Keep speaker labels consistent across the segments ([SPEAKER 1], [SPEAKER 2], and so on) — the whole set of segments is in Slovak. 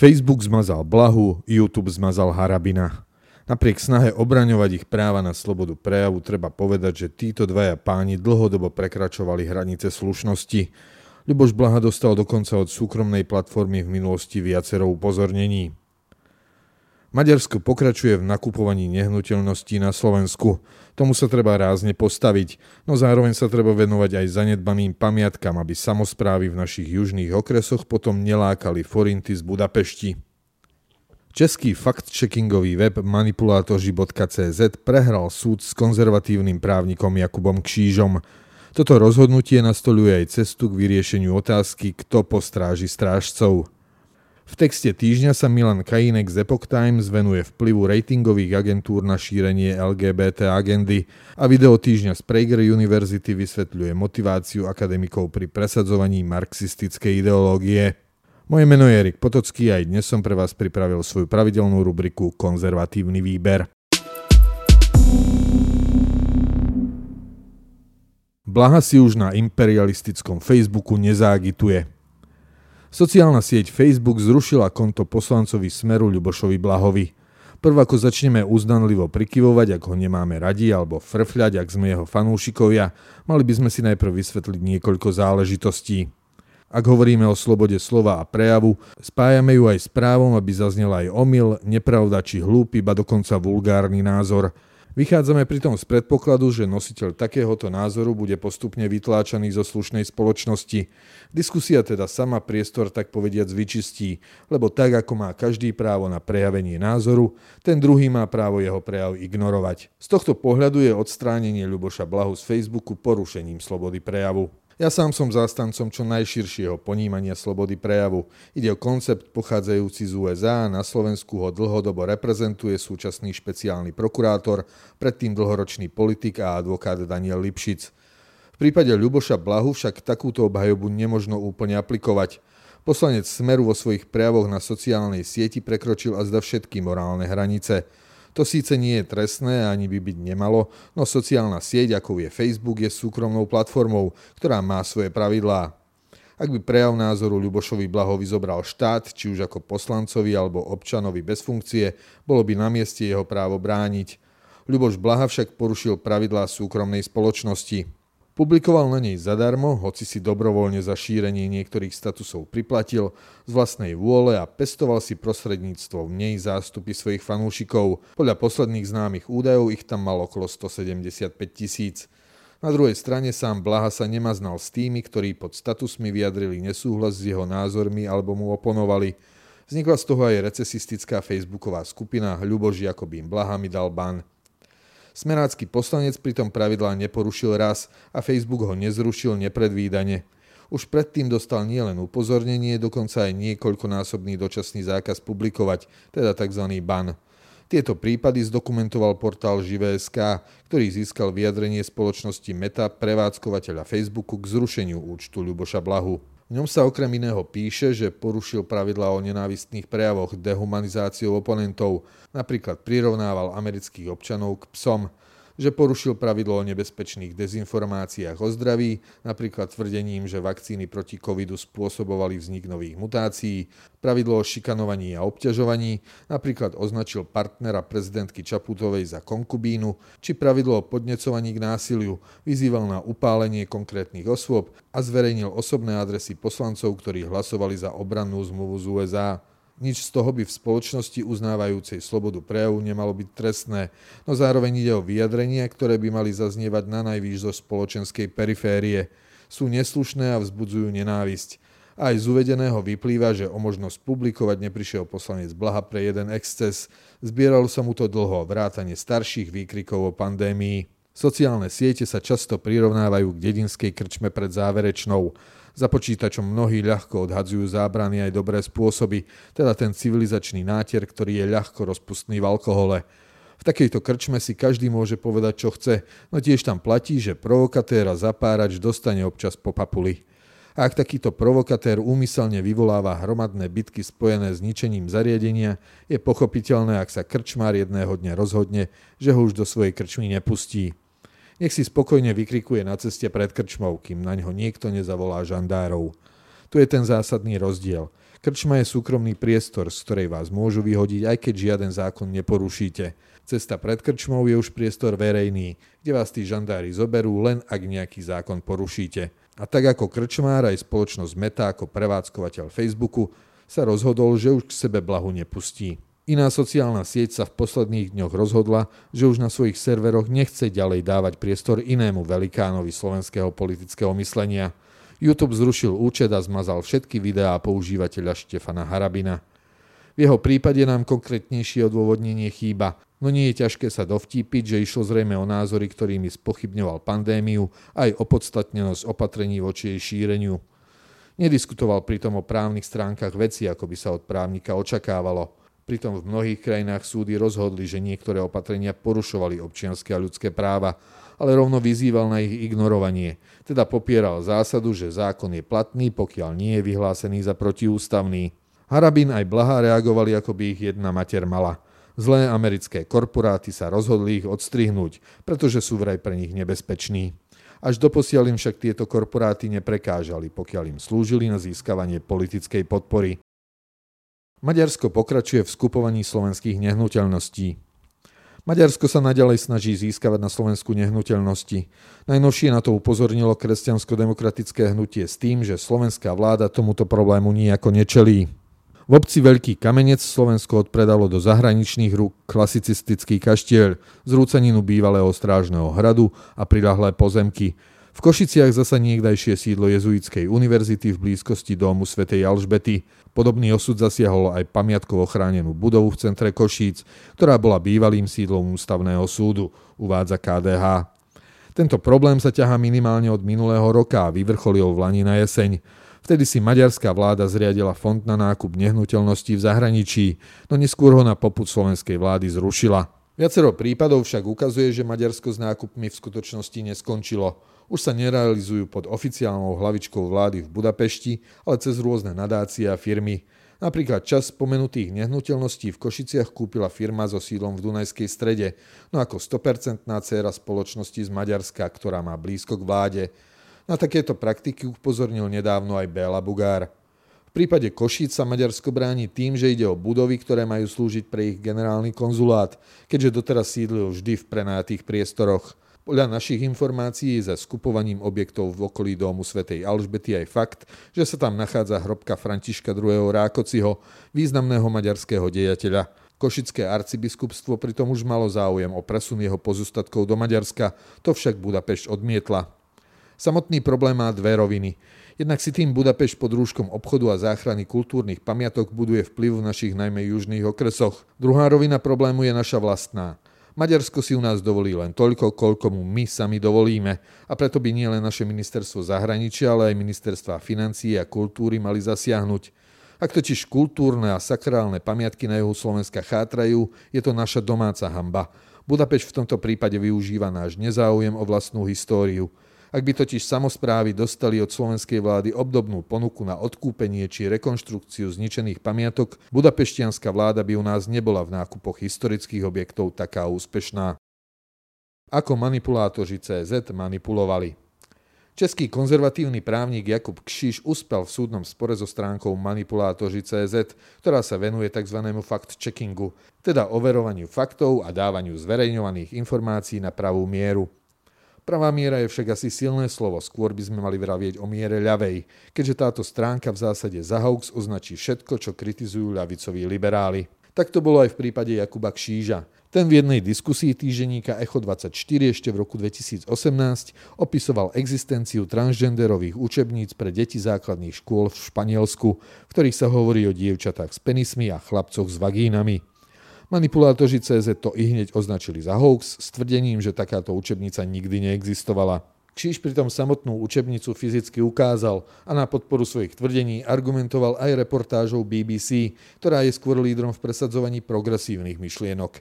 [SPEAKER 1] Facebook zmazal Blahu, YouTube zmazal Harabina. Napriek snahe obraňovať ich práva na slobodu prejavu treba povedať, že títo dvaja páni dlhodobo prekračovali hranice slušnosti. Ľuboš Blaha dostal dokonca od súkromnej platformy v minulosti viacero upozornení. Maďarsko pokračuje v nakupovaní nehnuteľností na Slovensku. Tomu sa treba rázne postaviť, no zároveň sa treba venovať aj zanedbaným pamiatkam, aby samozprávy v našich južných okresoch potom nelákali forinty z Budapešti. Český fact-checkingový web manipulátoži.cz prehral súd s konzervatívnym právnikom Jakubom Kšížom. Toto rozhodnutie nastoluje aj cestu k vyriešeniu otázky, kto postráži strážcov. V texte týždňa sa Milan Kajinek z Epoch Times venuje vplyvu ratingových agentúr na šírenie LGBT agendy a video týždňa z Prager University vysvetľuje motiváciu akademikov pri presadzovaní marxistickej ideológie. Moje meno je Erik Potocký a aj dnes som pre vás pripravil svoju pravidelnú rubriku Konzervatívny výber. Blaha si už na imperialistickom Facebooku nezágituje. Sociálna sieť Facebook zrušila konto poslancovi Smeru Ľubošovi Blahovi. Prv ako začneme uznanlivo prikyvovať, ak ho nemáme radi, alebo frfľať, ak sme jeho fanúšikovia, mali by sme si najprv vysvetliť niekoľko záležitostí. Ak hovoríme o slobode slova a prejavu, spájame ju aj s právom, aby zaznel aj omyl, nepravda či hlúpy, ba dokonca vulgárny názor. Vychádzame pritom z predpokladu, že nositeľ takéhoto názoru bude postupne vytláčaný zo slušnej spoločnosti. Diskusia teda sama priestor tak povediac vyčistí, lebo tak ako má každý právo na prejavenie názoru, ten druhý má právo jeho prejav ignorovať. Z tohto pohľadu je odstránenie Ľuboša Blahu z Facebooku porušením slobody prejavu. Ja sám som zástancom čo najširšieho ponímania slobody prejavu. Ide o koncept pochádzajúci z USA a na Slovensku ho dlhodobo reprezentuje súčasný špeciálny prokurátor, predtým dlhoročný politik a advokát Daniel Lipšic. V prípade Ľuboša Blahu však takúto obhajobu nemožno úplne aplikovať. Poslanec Smeru vo svojich prejavoch na sociálnej sieti prekročil azda všetky morálne hranice. To síce nie je trestné, ani by byť nemalo, no sociálna sieť, ako je Facebook, je súkromnou platformou, ktorá má svoje pravidlá. Ak by prejav názoru Ľubošovi Blahovi zobral štát, či už ako poslancovi alebo občanovi bez funkcie, bolo by na mieste jeho právo brániť. Ľuboš Blaha však porušil pravidlá súkromnej spoločnosti. Publikoval na nej zadarmo, hoci si dobrovoľne za šírenie niektorých statusov priplatil z vlastnej vôle a pestoval si prostredníctvom nej zástupy svojich fanúšikov. Podľa posledných známych údajov ich tam mal okolo 175 tisíc. Na druhej strane sám Blaha sa nemaznal s tými, ktorí pod statusmi vyjadrili nesúhlas s jeho názormi alebo mu oponovali. Vznikla z toho aj recesistická facebooková skupina Ľubož Jakobín Blaha mi dal ban. Smerácky poslanec pritom pravidlá neporušil raz a Facebook ho nezrušil nepredvídane. Už predtým dostal nielen upozornenie, dokonca aj niekoľkonásobný dočasný zákaz publikovať, teda tzv. ban. Tieto prípady zdokumentoval portál Živé.sk, ktorý získal vyjadrenie spoločnosti Meta, prevádzkovateľa Facebooku, k zrušeniu účtu Ľuboša Blahu. V ňom sa okrem iného píše, že porušil pravidlá o nenávistných prejavoch dehumanizáciou oponentov, napríklad prirovnával amerických občanov k psom, že porušil pravidlo o nebezpečných dezinformáciách o zdraví, napríklad tvrdením, že vakcíny proti covidu spôsobovali vznik nových mutácií, pravidlo o šikanovaní a obťažovaní, napríklad označil partnera prezidentky Čaputovej za konkubínu, či pravidlo o podnecovaní k násiliu, vyzýval na upálenie konkrétnych osôb a zverejnil osobné adresy poslancov, ktorí hlasovali za obrannú zmluvu z USA. Nič z toho by v spoločnosti uznávajúcej slobodu prejavu nemalo byť trestné, no zároveň ide o vyjadrenia, ktoré by mali zaznievať na najvýš zo spoločenskej periférie. Sú neslušné a vzbudzujú nenávisť. Aj z uvedeného vyplýva, že o možnosť publikovať neprišiel poslanec Blaha pre jeden exces. Zbieralo sa mu to dlho, vrátane starších výkrikov o pandémii. Sociálne siete sa často prirovnávajú k dedinskej krčme pred záverečnou. Za počítačom mnohí ľahko odhadzujú zábrany aj dobré spôsoby, teda ten civilizačný nátier, ktorý je ľahko rozpustný v alkohole. V takejto krčme si každý môže povedať, čo chce, no tiež tam platí, že provokatér a zapárač dostane občas po papuli. A ak takýto provokatér úmyselne vyvoláva hromadné bitky spojené s ničením zariadenia, je pochopiteľné, ak sa krčmár jedného dňa rozhodne, že ho už do svojej krčmy nepustí. Nech si spokojne vykrikuje na ceste pred krčmou, kým na ňo niekto nezavolá žandárov. Tu je ten zásadný rozdiel. Krčma je súkromný priestor, z ktorej vás môžu vyhodiť, aj keď žiaden zákon neporušíte. Cesta pred krčmou je už priestor verejný, kde vás tí žandári zoberú, len ak nejaký zákon porušíte. A tak ako krčmár aj spoločnosť Meta ako prevádzkovateľ Facebooku sa rozhodol, že už k sebe blahu nepustí. Iná sociálna sieť sa v posledných dňoch rozhodla, že už na svojich serveroch nechce ďalej dávať priestor inému velikánovi slovenského politického myslenia – YouTube zrušil účet a zmazal všetky videá používateľa Štefana Harabina. V jeho prípade nám konkrétnejšie odôvodnenie chýba, no nie je ťažké sa dovtípiť, že išlo zrejme o názory, ktorými spochybňoval pandémiu aj opodstatnenosť opatrení voči jej šíreniu. Nediskutoval pritom o právnych stránkach veci, ako by sa od právnika očakávalo. Pritom v mnohých krajinách súdy rozhodli, že niektoré opatrenia porušovali občianske a ľudské práva ale rovno vyzýval na ich ignorovanie. Teda popieral zásadu, že zákon je platný, pokiaľ nie je vyhlásený za protiústavný. Harabin aj Blaha reagovali, ako by ich jedna mater mala. Zlé americké korporáty sa rozhodli ich odstrihnúť, pretože sú vraj pre nich nebezpeční. Až doposiaľ im však tieto korporáty neprekážali, pokiaľ im slúžili na získavanie politickej podpory. Maďarsko pokračuje v skupovaní slovenských nehnuteľností. Maďarsko sa naďalej snaží získavať na Slovensku nehnuteľnosti. Najnovšie na to upozornilo kresťansko-demokratické hnutie s tým, že slovenská vláda tomuto problému nijako nečelí. V obci Veľký Kamenec Slovensko odpredalo do zahraničných rúk klasicistický kaštiel, zrúcaninu bývalého strážneho hradu a prilahlé pozemky. V Košiciach zasa niekdajšie sídlo jezuitskej univerzity v blízkosti domu svätej Alžbety. Podobný osud zasiahol aj pamiatkovo chránenú budovu v centre Košíc, ktorá bola bývalým sídlom ústavného súdu, uvádza KDH. Tento problém sa ťahá minimálne od minulého roka a vyvrcholil v Lani na jeseň. Vtedy si maďarská vláda zriadila fond na nákup nehnuteľností v zahraničí, no neskôr ho na poput slovenskej vlády zrušila. Viacero prípadov však ukazuje, že Maďarsko s nákupmi v skutočnosti neskončilo už sa nerealizujú pod oficiálnou hlavičkou vlády v Budapešti, ale cez rôzne nadácie a firmy. Napríklad čas spomenutých nehnuteľností v Košiciach kúpila firma so sídlom v Dunajskej strede, no ako 100% dcéra spoločnosti z Maďarska, ktorá má blízko k vláde. Na takéto praktiky upozornil nedávno aj Béla Bugár. V prípade Košíc sa Maďarsko bráni tým, že ide o budovy, ktoré majú slúžiť pre ich generálny konzulát, keďže doteraz sídlil vždy v prenátých priestoroch. Podľa našich informácií za skupovaním objektov v okolí domu svätej Alžbety aj fakt, že sa tam nachádza hrobka Františka II. Rákociho, významného maďarského dejateľa. Košické arcibiskupstvo pritom už malo záujem o presun jeho pozostatkov do Maďarska, to však Budapešť odmietla. Samotný problém má dve roviny. Jednak si tým Budapešť pod rúškom obchodu a záchrany kultúrnych pamiatok buduje vplyv v našich najmä južných okresoch. Druhá rovina problému je naša vlastná. Maďarsko si u nás dovolí len toľko, koľko mu my sami dovolíme a preto by nie len naše ministerstvo zahraničia, ale aj ministerstva financií a kultúry mali zasiahnuť. Ak totiž kultúrne a sakrálne pamiatky na juhu Slovenska chátrajú, je to naša domáca hamba. Budapešť v tomto prípade využíva náš nezáujem o vlastnú históriu. Ak by totiž samozprávy dostali od slovenskej vlády obdobnú ponuku na odkúpenie či rekonštrukciu zničených pamiatok, budapeštianská vláda by u nás nebola v nákupoch historických objektov taká úspešná. Ako manipulátoři CZ manipulovali. Český konzervatívny právnik Jakub Kšiš uspel v súdnom spore so stránkou manipulátoři CZ, ktorá sa venuje tzv. fact-checkingu, teda overovaniu faktov a dávaniu zverejňovaných informácií na pravú mieru. Pravá miera je však asi silné slovo, skôr by sme mali vravieť o miere ľavej, keďže táto stránka v zásade za hoax označí všetko, čo kritizujú ľavicoví liberáli. Tak to bolo aj v prípade Jakuba Kšíža. Ten v jednej diskusii týždenníka Echo24 ešte v roku 2018 opisoval existenciu transgenderových učebníc pre deti základných škôl v Španielsku, v ktorých sa hovorí o dievčatách s penismi a chlapcoch s vagínami. Manipulátoři CZ to i hneď označili za hoax s tvrdením, že takáto učebnica nikdy neexistovala. Kříž pritom samotnú učebnicu fyzicky ukázal a na podporu svojich tvrdení argumentoval aj reportážou BBC, ktorá je skôr lídrom v presadzovaní progresívnych myšlienok.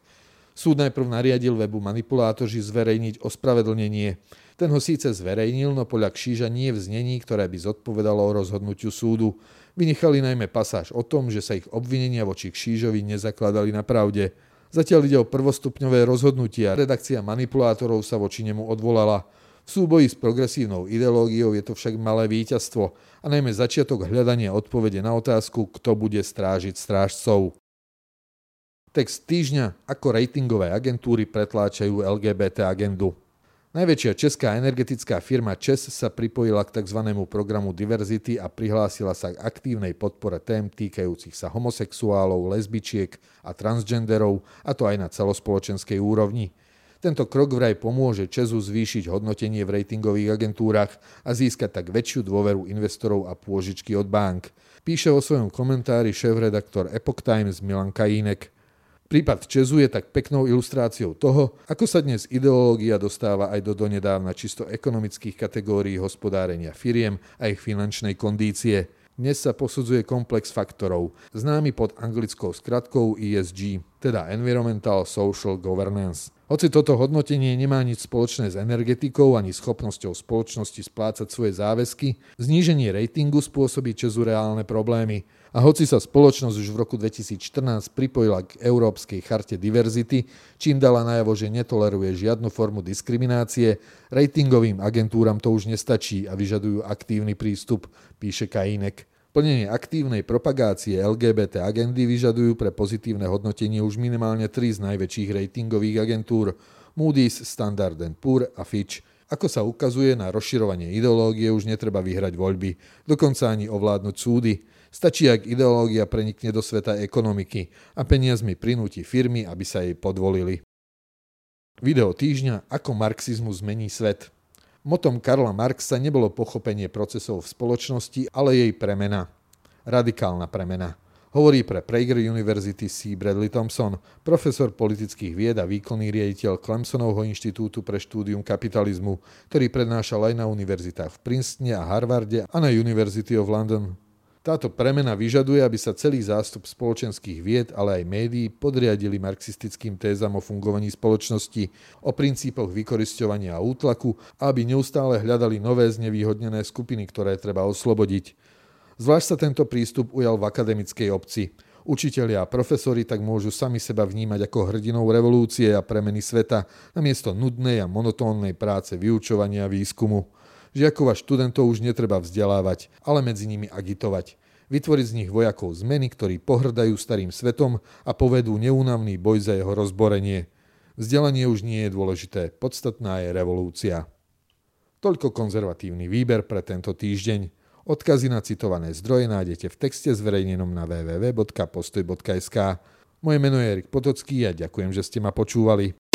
[SPEAKER 1] Súd najprv nariadil webu manipulátoři zverejniť ospravedlnenie. Ten ho síce zverejnil, no podľa Kšíža nie v znení, ktoré by zodpovedalo o rozhodnutiu súdu. Vynechali najmä pasáž o tom, že sa ich obvinenia voči Kšížovi nezakladali na pravde. Zatiaľ ide o prvostupňové rozhodnutie a redakcia manipulátorov sa voči nemu odvolala. V súboji s progresívnou ideológiou je to však malé víťazstvo a najmä začiatok hľadania odpovede na otázku, kto bude strážiť strážcov. Text týždňa, ako ratingové agentúry pretláčajú LGBT agendu. Najväčšia česká energetická firma ČES sa pripojila k tzv. programu Diverzity a prihlásila sa k aktívnej podpore tém týkajúcich sa homosexuálov, lesbičiek a transgenderov, a to aj na celospoločenskej úrovni. Tento krok vraj pomôže Česu zvýšiť hodnotenie v ratingových agentúrach a získať tak väčšiu dôveru investorov a pôžičky od bank. Píše vo svojom komentári šéf-redaktor Epoch Times Milan Kajínek. Prípad Česu je tak peknou ilustráciou toho, ako sa dnes ideológia dostáva aj do donedávna čisto ekonomických kategórií hospodárenia firiem a ich finančnej kondície. Dnes sa posudzuje komplex faktorov, známy pod anglickou skratkou ESG, teda Environmental Social Governance. Hoci toto hodnotenie nemá nič spoločné s energetikou ani schopnosťou spoločnosti splácať svoje záväzky, zníženie ratingu spôsobí Česu reálne problémy. A hoci sa spoločnosť už v roku 2014 pripojila k Európskej charte diverzity, čím dala najavo, že netoleruje žiadnu formu diskriminácie, ratingovým agentúram to už nestačí a vyžadujú aktívny prístup, píše Kajínek. Plnenie aktívnej propagácie LGBT agendy vyžadujú pre pozitívne hodnotenie už minimálne tri z najväčších ratingových agentúr Moody's, Standard Poor a Fitch. Ako sa ukazuje, na rozširovanie ideológie už netreba vyhrať voľby, dokonca ani ovládnuť súdy. Stačí, ak ideológia prenikne do sveta ekonomiky a peniazmi prinúti firmy, aby sa jej podvolili. Video týždňa Ako marxizmus zmení svet. Motom Karla Marxa nebolo pochopenie procesov v spoločnosti, ale jej premena. Radikálna premena. Hovorí pre Prager University C. Bradley Thompson, profesor politických vied a výkonný riaditeľ Clemsonovho inštitútu pre štúdium kapitalizmu, ktorý prednášal aj na univerzitách v Princetone a Harvarde a na University of London. Táto premena vyžaduje, aby sa celý zástup spoločenských vied, ale aj médií podriadili marxistickým tézam o fungovaní spoločnosti, o princípoch vykorisťovania a útlaku aby neustále hľadali nové znevýhodnené skupiny, ktoré treba oslobodiť. Zvlášť sa tento prístup ujal v akademickej obci. Učitelia a profesori tak môžu sami seba vnímať ako hrdinou revolúcie a premeny sveta namiesto nudnej a monotónnej práce vyučovania a výskumu. Žiakov a študentov už netreba vzdelávať, ale medzi nimi agitovať. Vytvoriť z nich vojakov zmeny, ktorí pohrdajú starým svetom a povedú neúnavný boj za jeho rozborenie. Vzdelanie už nie je dôležité, podstatná je revolúcia. Toľko konzervatívny výber pre tento týždeň. Odkazy na citované zdroje nájdete v texte zverejnenom na www.postoj.sk. Moje meno je Erik Potocký a ďakujem, že ste ma počúvali.